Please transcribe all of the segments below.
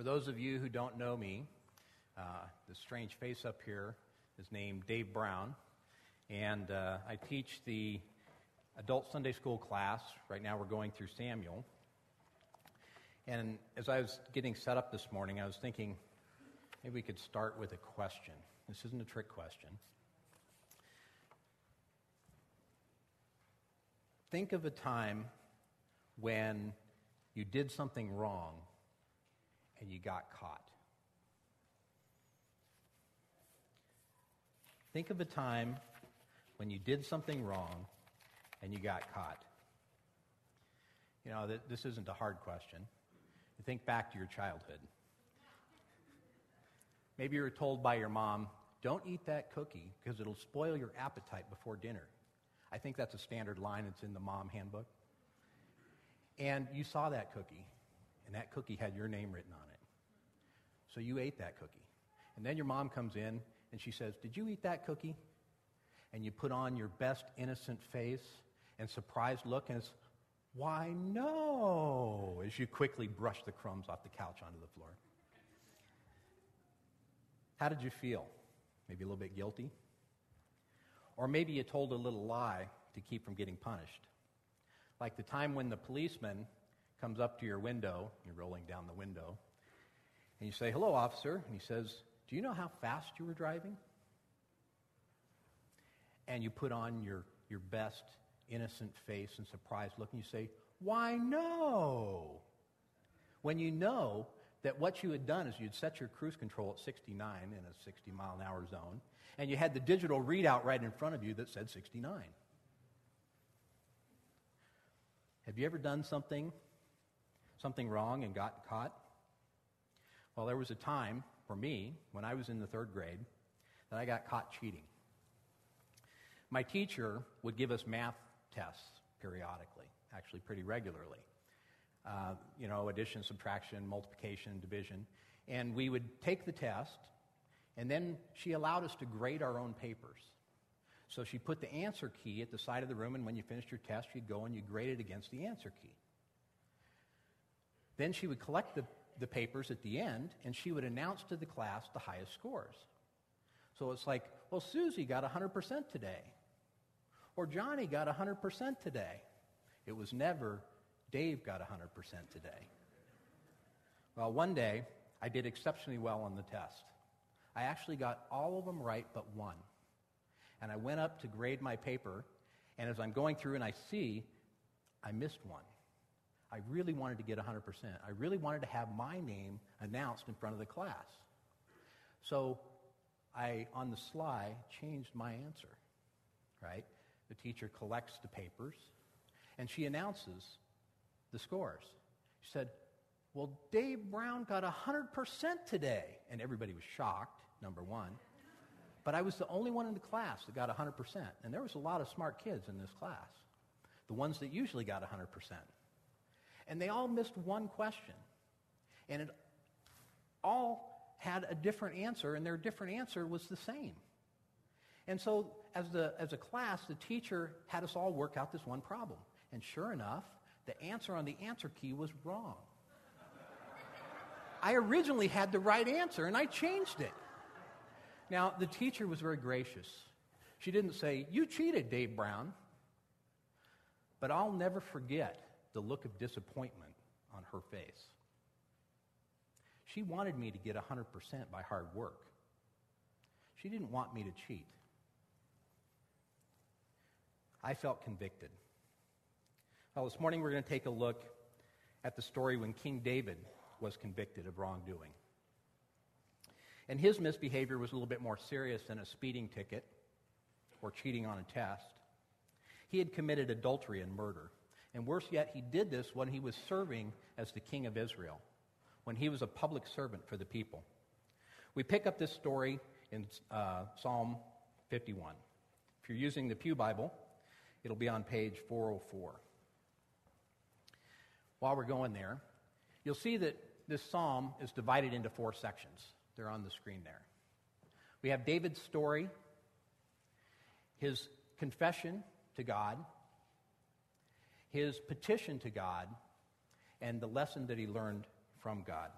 For those of you who don't know me, uh, the strange face up here is named Dave Brown, and uh, I teach the adult Sunday school class. Right now we're going through Samuel. And as I was getting set up this morning, I was thinking maybe we could start with a question. This isn't a trick question. Think of a time when you did something wrong and you got caught. Think of a time when you did something wrong and you got caught. You know, this isn't a hard question. Think back to your childhood. Maybe you were told by your mom, don't eat that cookie because it'll spoil your appetite before dinner. I think that's a standard line. It's in the mom handbook. And you saw that cookie, and that cookie had your name written on it. So you ate that cookie. And then your mom comes in and she says, Did you eat that cookie? And you put on your best innocent face and surprised look, and it's, Why, no, as you quickly brush the crumbs off the couch onto the floor. How did you feel? Maybe a little bit guilty? Or maybe you told a little lie to keep from getting punished. Like the time when the policeman comes up to your window, you're rolling down the window, and you say, Hello, officer. And he says, Do you know how fast you were driving? And you put on your, your best innocent face and surprised look, and you say, Why, no. When you know that what you had done is you'd set your cruise control at 69 in a 60 mile an hour zone, and you had the digital readout right in front of you that said 69. Have you ever done something, something wrong and got caught? Well, there was a time for me when I was in the third grade that I got caught cheating. My teacher would give us math tests periodically, actually, pretty regularly uh, you know, addition, subtraction, multiplication, division. And we would take the test, and then she allowed us to grade our own papers. So she put the answer key at the side of the room, and when you finished your test, you'd go and you grade it against the answer key. Then she would collect the, the papers at the end, and she would announce to the class the highest scores. So it's like, well, Susie got 100% today, or Johnny got 100% today. It was never Dave got 100% today. Well, one day, I did exceptionally well on the test. I actually got all of them right but one. And I went up to grade my paper, and as I'm going through and I see, I missed one. I really wanted to get 100%. I really wanted to have my name announced in front of the class. So I, on the sly, changed my answer, right? The teacher collects the papers, and she announces the scores. She said, Well, Dave Brown got 100% today. And everybody was shocked, number one. But I was the only one in the class that got 100%. And there was a lot of smart kids in this class, the ones that usually got 100%. And they all missed one question. And it all had a different answer, and their different answer was the same. And so, as, the, as a class, the teacher had us all work out this one problem. And sure enough, the answer on the answer key was wrong. I originally had the right answer and I changed it. Now, the teacher was very gracious. She didn't say, You cheated, Dave Brown. But I'll never forget the look of disappointment on her face. She wanted me to get 100% by hard work. She didn't want me to cheat. I felt convicted. Well, this morning we're going to take a look at the story when King David was convicted of wrongdoing. And his misbehavior was a little bit more serious than a speeding ticket or cheating on a test. He had committed adultery and murder. And worse yet, he did this when he was serving as the king of Israel, when he was a public servant for the people. We pick up this story in uh, Psalm 51. If you're using the Pew Bible, it'll be on page 404 while we're going there, you'll see that this psalm is divided into four sections. They're on the screen there. We have David's story, his confession to God, his petition to God, and the lesson that he learned from God.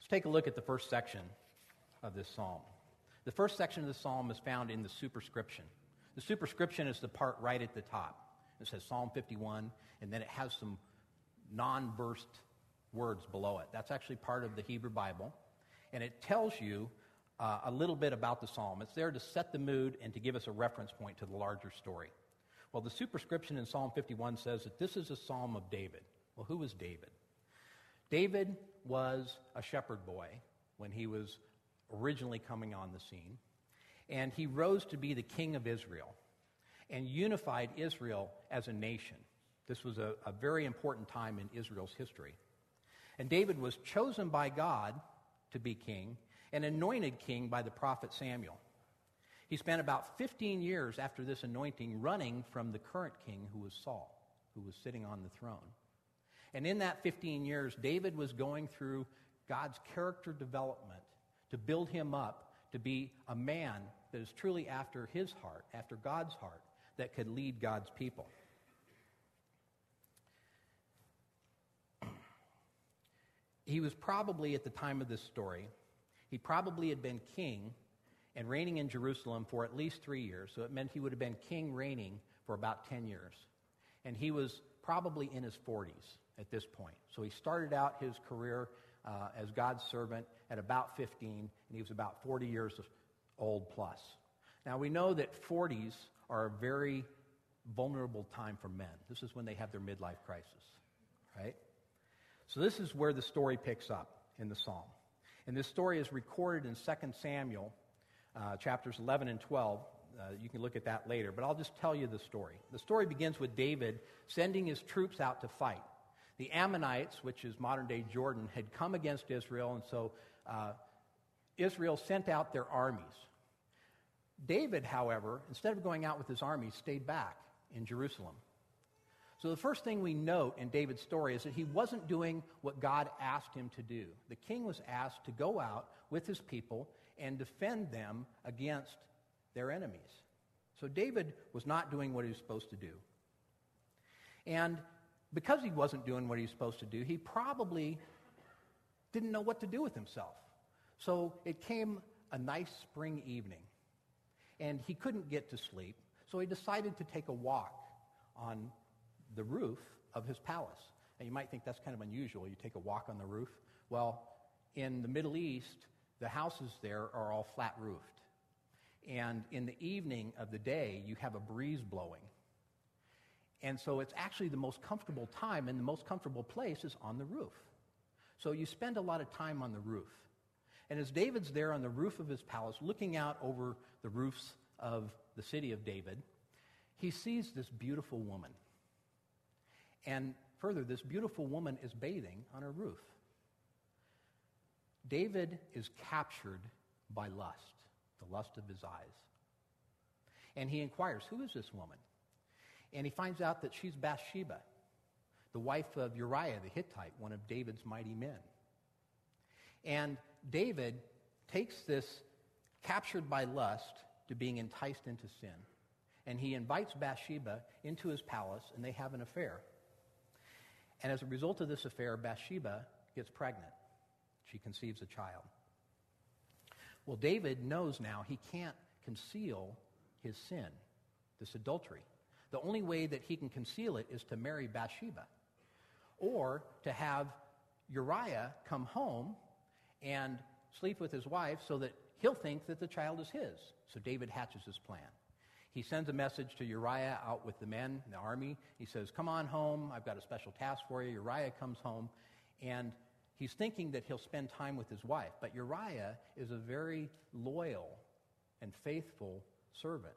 Let's take a look at the first section of this psalm. The first section of the psalm is found in the superscription. The superscription is the part right at the top. It says Psalm 51, and then it has some non versed words below it. That's actually part of the Hebrew Bible, and it tells you uh, a little bit about the psalm. It's there to set the mood and to give us a reference point to the larger story. Well, the superscription in Psalm 51 says that this is a psalm of David. Well, who was David? David was a shepherd boy when he was originally coming on the scene, and he rose to be the king of Israel and unified Israel as a nation. This was a, a very important time in Israel's history. And David was chosen by God to be king and anointed king by the prophet Samuel. He spent about 15 years after this anointing running from the current king, who was Saul, who was sitting on the throne. And in that 15 years, David was going through God's character development to build him up to be a man that is truly after his heart, after God's heart, that could lead God's people. He was probably, at the time of this story, he probably had been king and reigning in Jerusalem for at least three years. So it meant he would have been king reigning for about 10 years. And he was probably in his 40s at this point. So he started out his career uh, as God's servant at about 15, and he was about 40 years old plus. Now we know that 40s are a very vulnerable time for men. This is when they have their midlife crisis, right? So this is where the story picks up in the psalm. And this story is recorded in 2 Samuel uh, chapters 11 and 12. Uh, you can look at that later, but I'll just tell you the story. The story begins with David sending his troops out to fight. The Ammonites, which is modern day Jordan, had come against Israel, and so uh, Israel sent out their armies. David, however, instead of going out with his army, stayed back in Jerusalem. So the first thing we note in David's story is that he wasn't doing what God asked him to do. The king was asked to go out with his people and defend them against their enemies. So David was not doing what he was supposed to do. And because he wasn't doing what he was supposed to do, he probably didn't know what to do with himself. So it came a nice spring evening, and he couldn't get to sleep, so he decided to take a walk on the roof of his palace. And you might think that's kind of unusual. You take a walk on the roof. Well, in the Middle East, the houses there are all flat roofed. And in the evening of the day, you have a breeze blowing. And so it's actually the most comfortable time and the most comfortable place is on the roof. So you spend a lot of time on the roof. And as David's there on the roof of his palace, looking out over the roofs of the city of David, he sees this beautiful woman. And further, this beautiful woman is bathing on her roof. David is captured by lust, the lust of his eyes. And he inquires, Who is this woman? And he finds out that she's Bathsheba, the wife of Uriah the Hittite, one of David's mighty men. And David takes this captured by lust to being enticed into sin. And he invites Bathsheba into his palace, and they have an affair. And as a result of this affair, Bathsheba gets pregnant. She conceives a child. Well, David knows now he can't conceal his sin, this adultery. The only way that he can conceal it is to marry Bathsheba or to have Uriah come home and sleep with his wife so that he'll think that the child is his. So David hatches his plan. He sends a message to Uriah out with the men, the army. He says, Come on home. I've got a special task for you. Uriah comes home, and he's thinking that he'll spend time with his wife. But Uriah is a very loyal and faithful servant.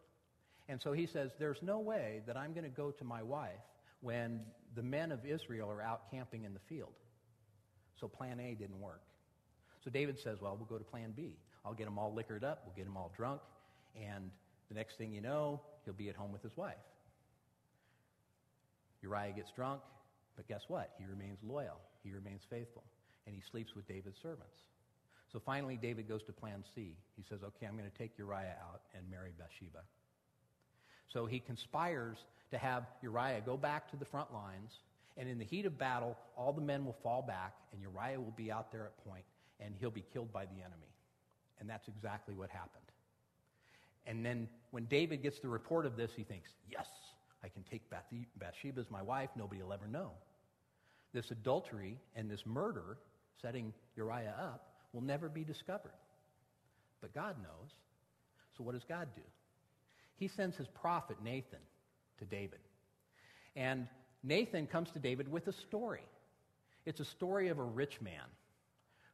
And so he says, There's no way that I'm going to go to my wife when the men of Israel are out camping in the field. So plan A didn't work. So David says, Well, we'll go to plan B. I'll get them all liquored up, we'll get them all drunk, and the next thing you know, he'll be at home with his wife. Uriah gets drunk, but guess what? He remains loyal, he remains faithful, and he sleeps with David's servants. So finally, David goes to plan C. He says, Okay, I'm going to take Uriah out and marry Bathsheba. So he conspires to have Uriah go back to the front lines, and in the heat of battle, all the men will fall back, and Uriah will be out there at point, and he'll be killed by the enemy. And that's exactly what happened. And then when David gets the report of this, he thinks, yes, I can take Bathsheba as my wife. Nobody will ever know. This adultery and this murder, setting Uriah up, will never be discovered. But God knows. So what does God do? He sends his prophet Nathan to David. And Nathan comes to David with a story. It's a story of a rich man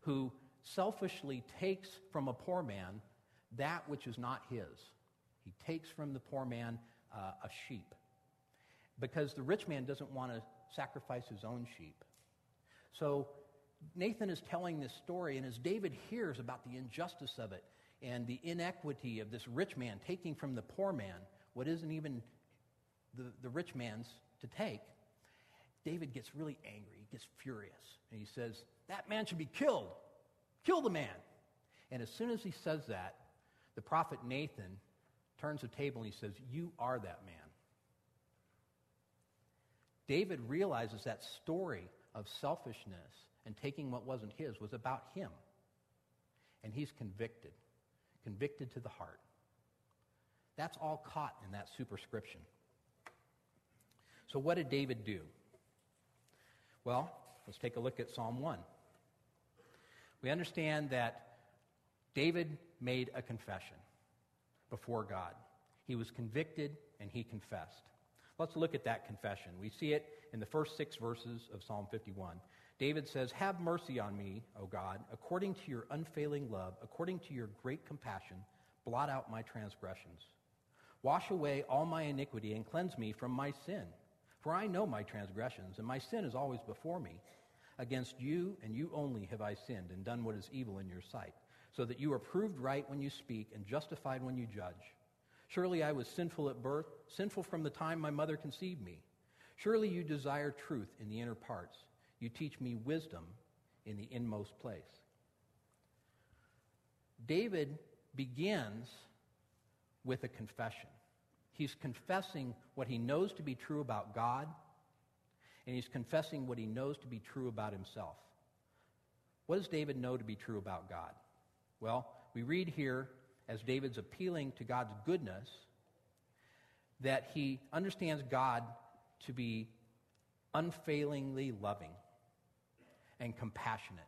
who selfishly takes from a poor man that which is not his. He takes from the poor man uh, a sheep because the rich man doesn't want to sacrifice his own sheep. So Nathan is telling this story, and as David hears about the injustice of it and the inequity of this rich man taking from the poor man what isn't even the, the rich man's to take, David gets really angry. He gets furious. And he says, That man should be killed. Kill the man. And as soon as he says that, the prophet Nathan turns the table and he says, You are that man. David realizes that story of selfishness and taking what wasn't his was about him. And he's convicted, convicted to the heart. That's all caught in that superscription. So, what did David do? Well, let's take a look at Psalm 1. We understand that David made a confession before God. He was convicted and he confessed. Let's look at that confession. We see it in the first six verses of Psalm 51. David says, Have mercy on me, O God, according to your unfailing love, according to your great compassion, blot out my transgressions. Wash away all my iniquity and cleanse me from my sin. For I know my transgressions, and my sin is always before me. Against you and you only have I sinned and done what is evil in your sight, so that you are proved right when you speak and justified when you judge. Surely I was sinful at birth, sinful from the time my mother conceived me. Surely you desire truth in the inner parts you teach me wisdom in the inmost place. David begins with a confession. He's confessing what he knows to be true about God, and he's confessing what he knows to be true about himself. What does David know to be true about God? Well, we read here, as David's appealing to God's goodness, that he understands God to be unfailingly loving and compassionate.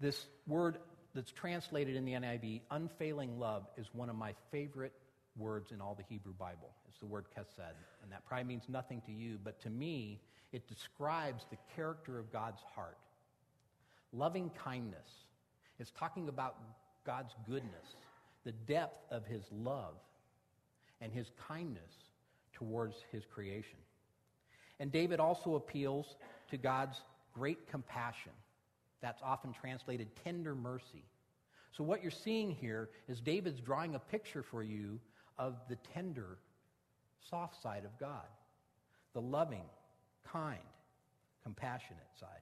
This word that's translated in the NIV, unfailing love, is one of my favorite words in all the Hebrew Bible. It's the word chesed, and that probably means nothing to you, but to me, it describes the character of God's heart. Loving kindness. is talking about God's goodness, the depth of his love, and his kindness towards his creation. And David also appeals to God's great compassion. That's often translated tender mercy. So, what you're seeing here is David's drawing a picture for you of the tender, soft side of God, the loving, kind, compassionate side.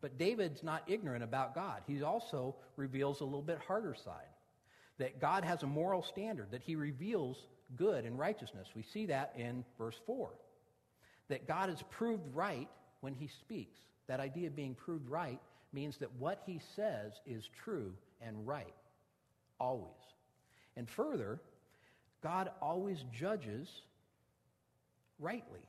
But David's not ignorant about God. He also reveals a little bit harder side that God has a moral standard, that he reveals good and righteousness. We see that in verse 4 that God is proved right when he speaks. That idea of being proved right means that what he says is true and right, always. And further, God always judges rightly.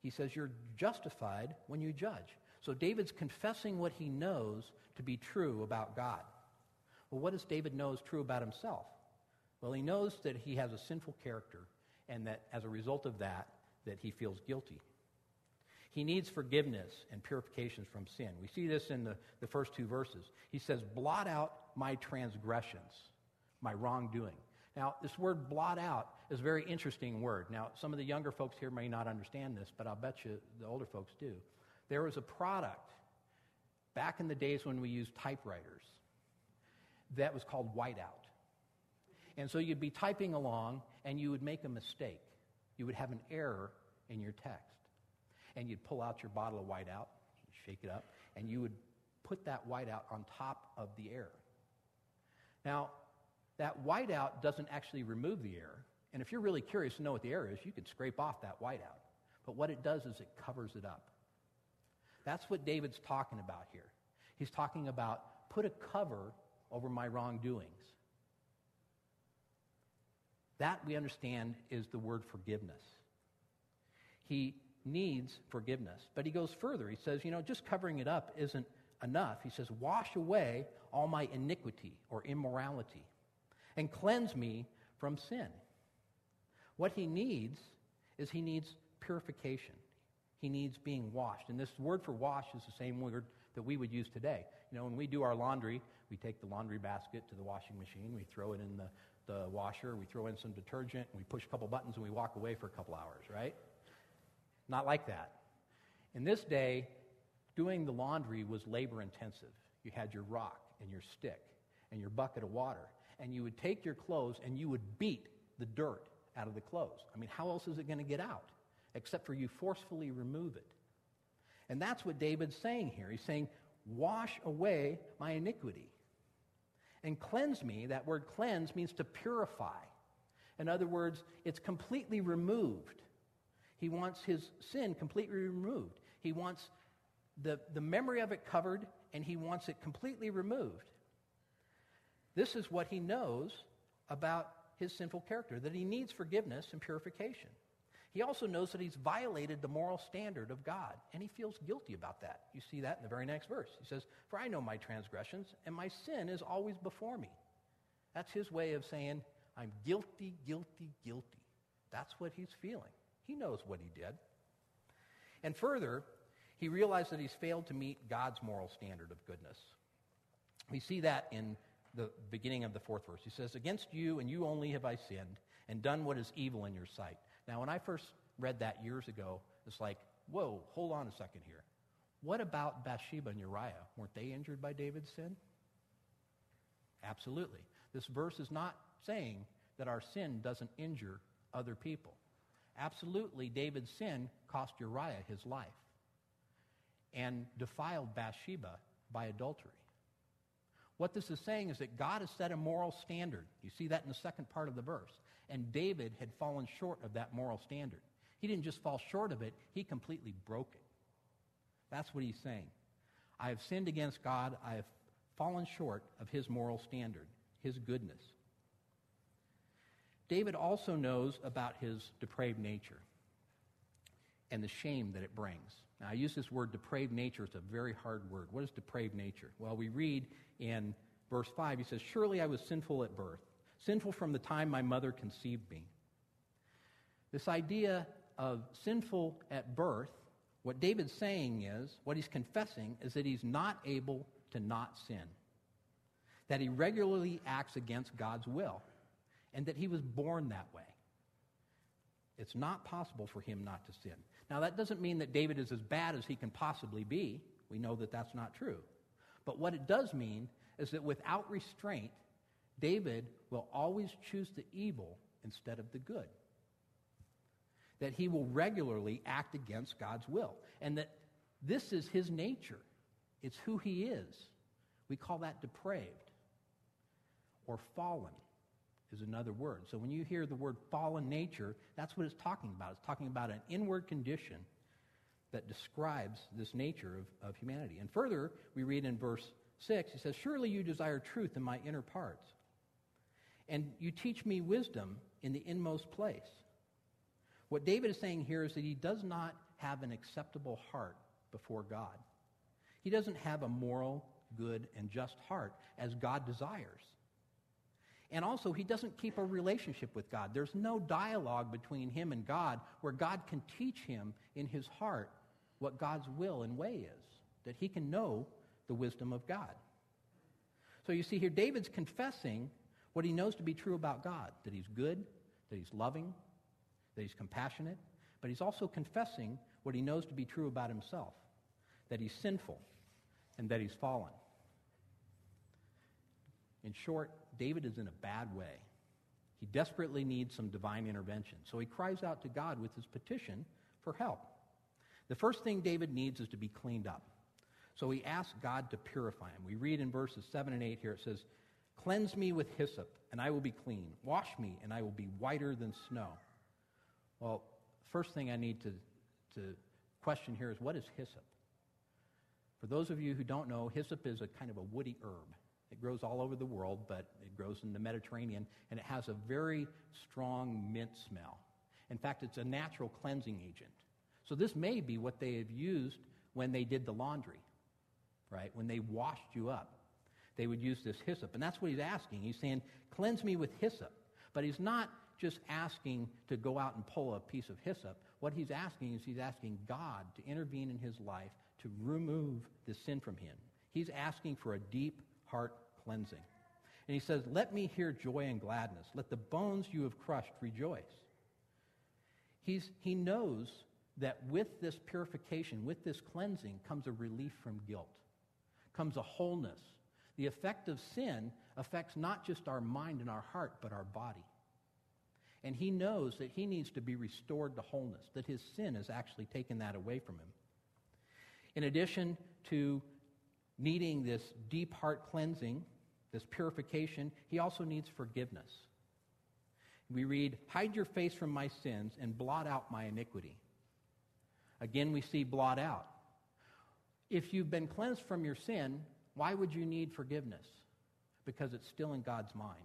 He says you're justified when you judge. So David's confessing what he knows to be true about God. Well, what does David know is true about himself? Well, he knows that he has a sinful character and that as a result of that, that he feels guilty. He needs forgiveness and purifications from sin. We see this in the, the first two verses. He says, Blot out my transgressions, my wrongdoing. Now, this word blot out is a very interesting word. Now, some of the younger folks here may not understand this, but I'll bet you the older folks do. There was a product back in the days when we used typewriters that was called whiteout. And so you'd be typing along and you would make a mistake you would have an error in your text. And you'd pull out your bottle of whiteout, shake it up, and you would put that whiteout on top of the error. Now, that whiteout doesn't actually remove the error. And if you're really curious to know what the error is, you could scrape off that whiteout. But what it does is it covers it up. That's what David's talking about here. He's talking about put a cover over my wrongdoings. That we understand is the word forgiveness. He needs forgiveness. But he goes further. He says, you know, just covering it up isn't enough. He says, wash away all my iniquity or immorality and cleanse me from sin. What he needs is he needs purification. He needs being washed. And this word for wash is the same word that we would use today. You know, when we do our laundry, we take the laundry basket to the washing machine, we throw it in the, the washer, we throw in some detergent, and we push a couple buttons and we walk away for a couple hours, right? Not like that. In this day, doing the laundry was labor intensive. You had your rock and your stick and your bucket of water, and you would take your clothes and you would beat the dirt out of the clothes. I mean, how else is it going to get out? Except for you forcefully remove it. And that's what David's saying here. He's saying, Wash away my iniquity. And cleanse me, that word cleanse means to purify. In other words, it's completely removed. He wants his sin completely removed. He wants the, the memory of it covered, and he wants it completely removed. This is what he knows about his sinful character, that he needs forgiveness and purification. He also knows that he's violated the moral standard of God, and he feels guilty about that. You see that in the very next verse. He says, For I know my transgressions, and my sin is always before me. That's his way of saying, I'm guilty, guilty, guilty. That's what he's feeling. He knows what he did. And further, he realized that he's failed to meet God's moral standard of goodness. We see that in the beginning of the fourth verse. He says, Against you and you only have I sinned and done what is evil in your sight now, when I first read that years ago, it's like, whoa, hold on a second here. What about Bathsheba and Uriah? Weren't they injured by David's sin? Absolutely. This verse is not saying that our sin doesn't injure other people. Absolutely, David's sin cost Uriah his life and defiled Bathsheba by adultery. What this is saying is that God has set a moral standard. You see that in the second part of the verse. And David had fallen short of that moral standard. He didn't just fall short of it, he completely broke it. That's what he's saying. I have sinned against God. I have fallen short of his moral standard, his goodness. David also knows about his depraved nature and the shame that it brings. Now, I use this word depraved nature. It's a very hard word. What is depraved nature? Well, we read in verse 5, he says, Surely I was sinful at birth sinful from the time my mother conceived me. This idea of sinful at birth, what David's saying is, what he's confessing is that he's not able to not sin, that he regularly acts against God's will, and that he was born that way. It's not possible for him not to sin. Now, that doesn't mean that David is as bad as he can possibly be. We know that that's not true. But what it does mean is that without restraint, David will always choose the evil instead of the good. That he will regularly act against God's will. And that this is his nature, it's who he is. We call that depraved or fallen is another word. So when you hear the word fallen nature, that's what it's talking about. It's talking about an inward condition that describes this nature of, of humanity. And further, we read in verse 6, he says, Surely you desire truth in my inner parts and you teach me wisdom in the inmost place. What David is saying here is that he does not have an acceptable heart before God. He doesn't have a moral, good, and just heart as God desires. And also, he doesn't keep a relationship with God. There's no dialogue between him and God where God can teach him in his heart what God's will and way is, that he can know the wisdom of God. So you see here, David's confessing what he knows to be true about God that he's good, that he's loving, that he's compassionate, but he's also confessing what he knows to be true about himself that he's sinful and that he's fallen. In short, David is in a bad way. He desperately needs some divine intervention. So he cries out to God with his petition for help. The first thing David needs is to be cleaned up. So he asks God to purify him. We read in verses 7 and 8 here it says, Cleanse me with hyssop, and I will be clean. Wash me, and I will be whiter than snow. Well, first thing I need to, to question here is what is hyssop? For those of you who don't know, hyssop is a kind of a woody herb. It grows all over the world, but it grows in the Mediterranean, and it has a very strong mint smell. In fact, it's a natural cleansing agent. So this may be what they have used when they did the laundry, right? When they washed you up. They would use this hyssop. And that's what he's asking. He's saying, cleanse me with hyssop. But he's not just asking to go out and pull a piece of hyssop. What he's asking is he's asking God to intervene in his life to remove the sin from him. He's asking for a deep heart cleansing. And he says, Let me hear joy and gladness. Let the bones you have crushed rejoice. He's, he knows that with this purification, with this cleansing, comes a relief from guilt, comes a wholeness. The effect of sin affects not just our mind and our heart, but our body. And he knows that he needs to be restored to wholeness, that his sin has actually taken that away from him. In addition to needing this deep heart cleansing, this purification, he also needs forgiveness. We read, Hide your face from my sins and blot out my iniquity. Again, we see blot out. If you've been cleansed from your sin, why would you need forgiveness? Because it's still in God's mind.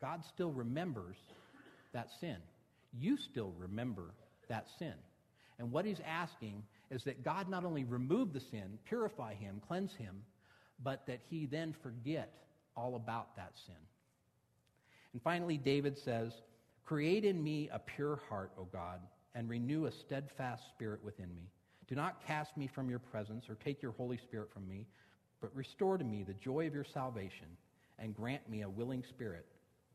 God still remembers that sin. You still remember that sin. And what he's asking is that God not only remove the sin, purify him, cleanse him, but that he then forget all about that sin. And finally, David says, Create in me a pure heart, O God, and renew a steadfast spirit within me. Do not cast me from your presence or take your Holy Spirit from me, but restore to me the joy of your salvation and grant me a willing spirit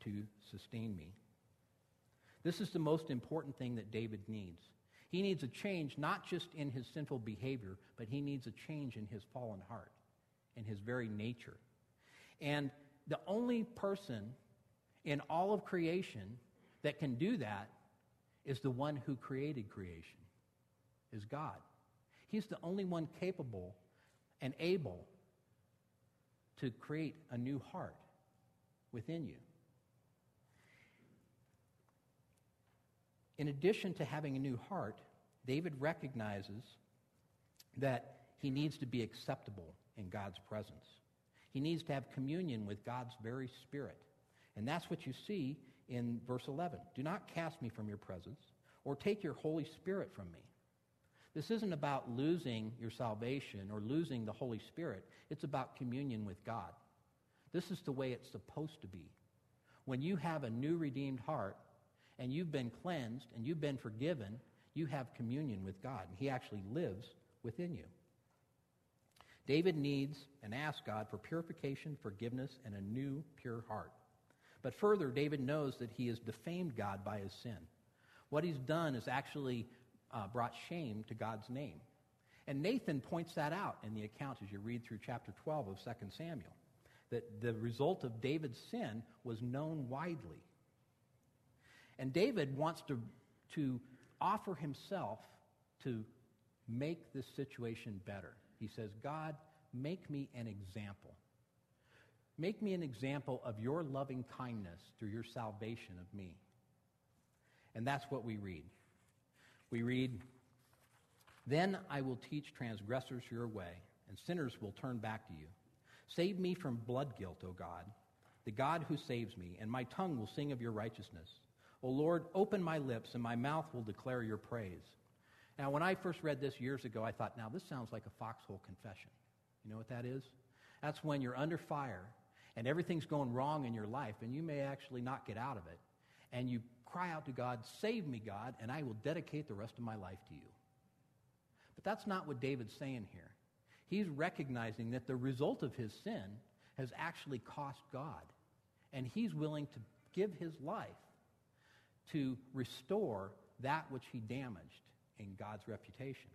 to sustain me. This is the most important thing that David needs. He needs a change not just in his sinful behavior, but he needs a change in his fallen heart, in his very nature. And the only person in all of creation that can do that is the one who created creation, is God. He's the only one capable and able to create a new heart within you. in addition to having a new heart, David recognizes that he needs to be acceptable in God's presence. He needs to have communion with God's very spirit. And that's what you see in verse 11. Do not cast me from your presence or take your Holy Spirit from me. This isn't about losing your salvation or losing the Holy Spirit. It's about communion with God. This is the way it's supposed to be. When you have a new redeemed heart, and you've been cleansed and you've been forgiven, you have communion with God. And he actually lives within you. David needs and asks God for purification, forgiveness, and a new, pure heart. But further, David knows that he has defamed God by his sin. What he's done is actually uh, brought shame to God's name. And Nathan points that out in the account as you read through chapter 12 of 2 Samuel. That the result of David's sin was known widely. And David wants to, to offer himself to make this situation better. He says, God, make me an example. Make me an example of your loving kindness through your salvation of me. And that's what we read. We read, Then I will teach transgressors your way, and sinners will turn back to you. Save me from blood guilt, O God, the God who saves me, and my tongue will sing of your righteousness. O Lord, open my lips, and my mouth will declare your praise. Now, when I first read this years ago, I thought, now this sounds like a foxhole confession. You know what that is? That's when you're under fire and everything's going wrong in your life, and you may actually not get out of it. And you cry out to God, Save me, God, and I will dedicate the rest of my life to you. But that's not what David's saying here. He's recognizing that the result of his sin has actually cost God, and he's willing to give his life to restore that which he damaged in God's reputation.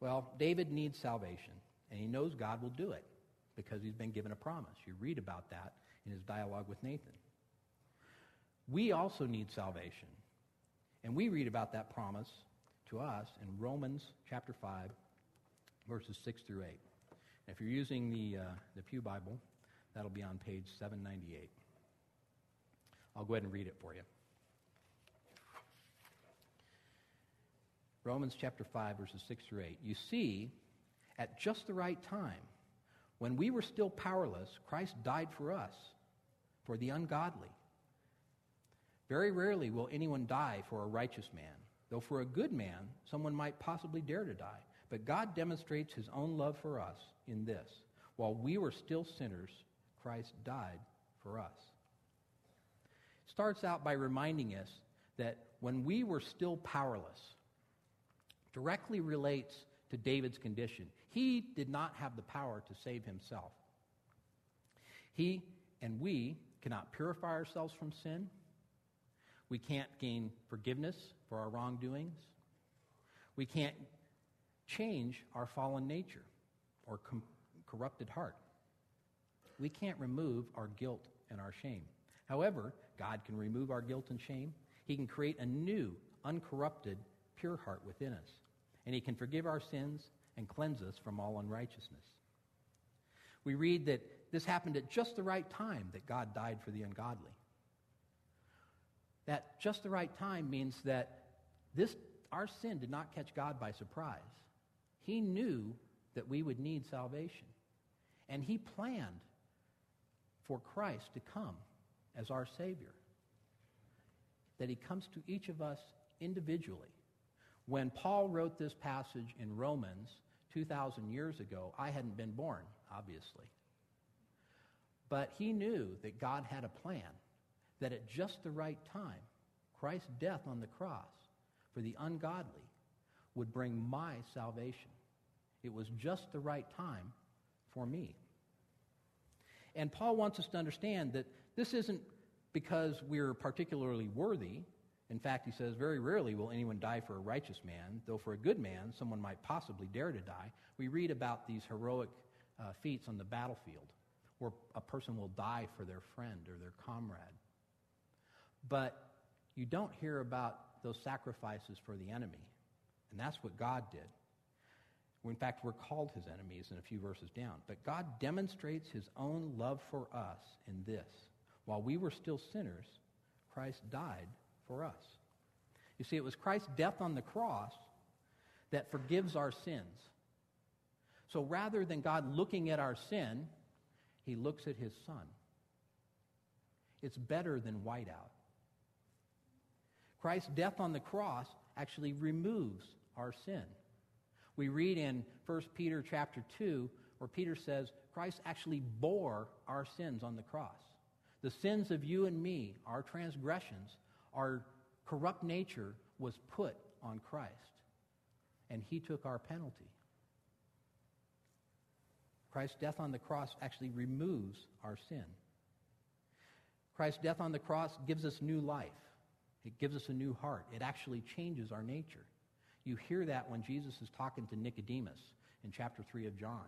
Well, David needs salvation, and he knows God will do it because he's been given a promise. You read about that in his dialogue with Nathan. We also need salvation, and we read about that promise to us in Romans chapter 5, verses 6 through 8. And if you're using the, uh, the Pew Bible, that'll be on page 798. I'll go ahead and read it for you. Romans chapter 5, verses 6 through 8. You see, at just the right time, when we were still powerless, Christ died for us, for the ungodly. Very rarely will anyone die for a righteous man, though for a good man, someone might possibly dare to die. But God demonstrates his own love for us in this while we were still sinners, Christ died for us. Starts out by reminding us that when we were still powerless, directly relates to David's condition. He did not have the power to save himself. He and we cannot purify ourselves from sin. We can't gain forgiveness for our wrongdoings. We can't change our fallen nature or com- corrupted heart. We can't remove our guilt and our shame. However, God can remove our guilt and shame. He can create a new, uncorrupted, pure heart within us. And He can forgive our sins and cleanse us from all unrighteousness. We read that this happened at just the right time that God died for the ungodly. That just the right time means that this, our sin did not catch God by surprise. He knew that we would need salvation. And he planned for Christ to come as our Savior. That he comes to each of us individually. When Paul wrote this passage in Romans 2,000 years ago, I hadn't been born, obviously. But he knew that God had a plan, that at just the right time, Christ's death on the cross for the ungodly would bring my salvation. It was just the right time for me. And Paul wants us to understand that this isn't because we're particularly worthy. In fact, he says, very rarely will anyone die for a righteous man, though for a good man, someone might possibly dare to die. We read about these heroic uh, feats on the battlefield where a person will die for their friend or their comrade. But you don't hear about those sacrifices for the enemy. And that's what God did. In fact, we're called his enemies in a few verses down. But God demonstrates his own love for us in this. While we were still sinners, Christ died for us. You see, it was Christ's death on the cross that forgives our sins. So rather than God looking at our sin, he looks at his son. It's better than whiteout. Christ's death on the cross actually removes our sin. We read in 1 Peter chapter 2 where Peter says Christ actually bore our sins on the cross. The sins of you and me, our transgressions, our corrupt nature was put on Christ. And he took our penalty. Christ's death on the cross actually removes our sin. Christ's death on the cross gives us new life. It gives us a new heart. It actually changes our nature. You hear that when Jesus is talking to Nicodemus in chapter 3 of John.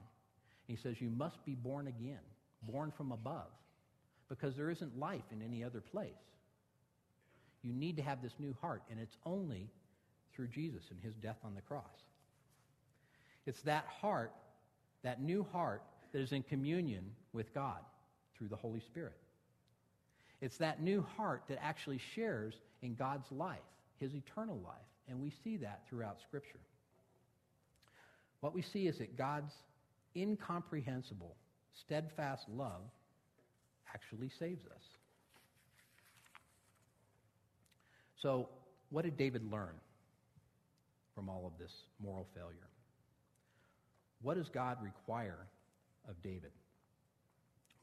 He says, You must be born again, born from above, because there isn't life in any other place. You need to have this new heart, and it's only through Jesus and his death on the cross. It's that heart, that new heart, that is in communion with God through the Holy Spirit. It's that new heart that actually shares in God's life, his eternal life. And we see that throughout Scripture. What we see is that God's incomprehensible, steadfast love actually saves us. So, what did David learn from all of this moral failure? What does God require of David?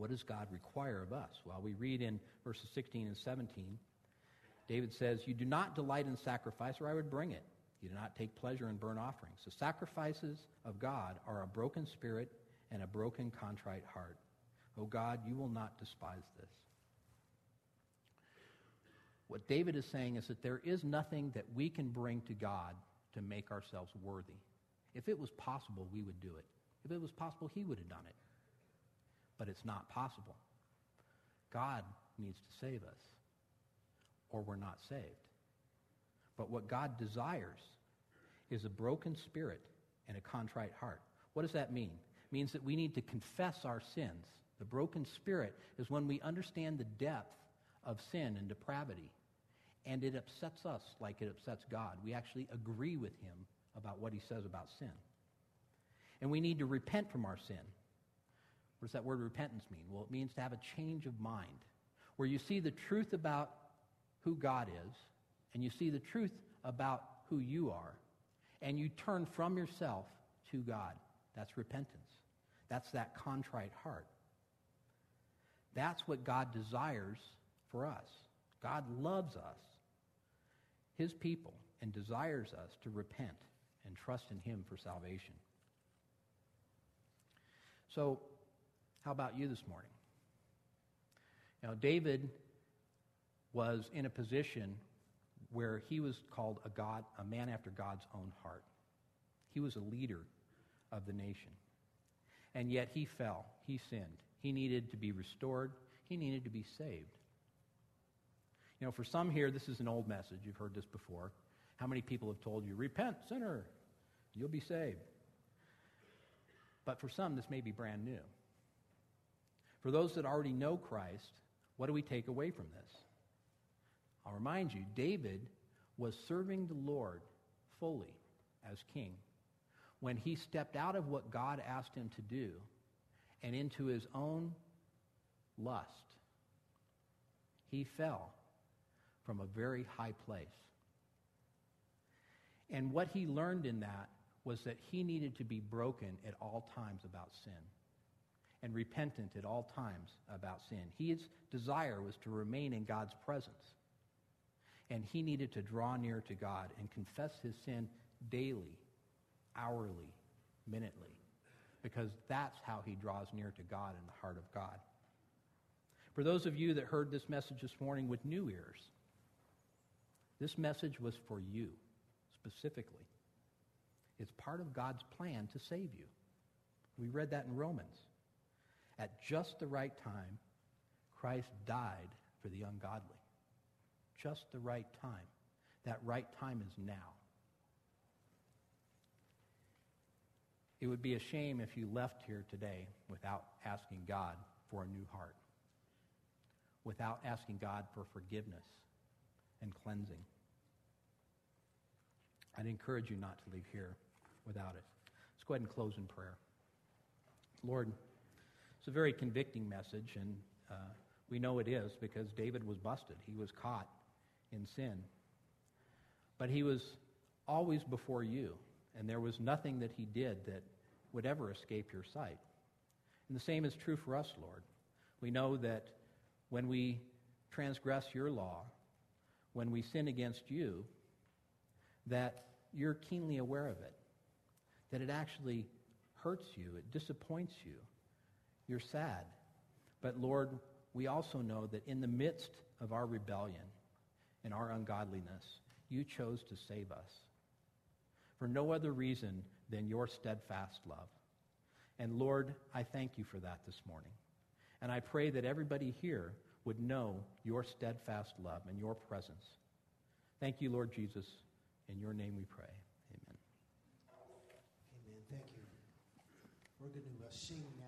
What does God require of us? Well, we read in verses 16 and 17 David says, You do not delight in sacrifice, or I would bring it. You do not take pleasure in burnt offerings. The sacrifices of God are a broken spirit and a broken, contrite heart. O God, you will not despise this. What David is saying is that there is nothing that we can bring to God to make ourselves worthy. If it was possible, we would do it. If it was possible, he would have done it. But it's not possible. God needs to save us or we're not saved. But what God desires is a broken spirit and a contrite heart. What does that mean? It means that we need to confess our sins. The broken spirit is when we understand the depth of sin and depravity. and it upsets us like it upsets God. We actually agree with him about what he says about sin. And we need to repent from our sin. What does that word repentance mean? Well, it means to have a change of mind, where you see the truth about who God is, and you see the truth about who you are, and you turn from yourself to God. That's repentance. That's that contrite heart. That's what God desires for us. God loves us, his people, and desires us to repent and trust in him for salvation. So, how about you this morning? Now, David was in a position where he was called a God, a man after God's own heart. He was a leader of the nation. And yet he fell. He sinned. He needed to be restored. He needed to be saved. You know, for some here, this is an old message. You've heard this before. How many people have told you, repent, sinner, you'll be saved? But for some, this may be brand new. For those that already know Christ, what do we take away from this? I'll remind you, David was serving the Lord fully as king when he stepped out of what God asked him to do and into his own lust. He fell from a very high place. And what he learned in that was that he needed to be broken at all times about sin and repentant at all times about sin. His desire was to remain in God's presence. And he needed to draw near to God and confess his sin daily, hourly, minutely, because that's how he draws near to God in the heart of God. For those of you that heard this message this morning with new ears, this message was for you specifically. It's part of God's plan to save you. We read that in Romans. At just the right time, Christ died for the ungodly. Just the right time. That right time is now. It would be a shame if you left here today without asking God for a new heart, without asking God for forgiveness and cleansing. I'd encourage you not to leave here without it. Let's go ahead and close in prayer. Lord, it's a very convicting message, and uh, we know it is because David was busted. He was caught in sin. But he was always before you, and there was nothing that he did that would ever escape your sight. And the same is true for us, Lord. We know that when we transgress your law, when we sin against you, that you're keenly aware of it, that it actually hurts you, it disappoints you, you're sad. But Lord, we also know that in the midst of our rebellion and our ungodliness, you chose to save us for no other reason than your steadfast love. And Lord, I thank you for that this morning. And I pray that everybody here would know your steadfast love and your presence. Thank you, Lord Jesus. In your name we pray. Amen. Amen. Thank you. We're going to sing now.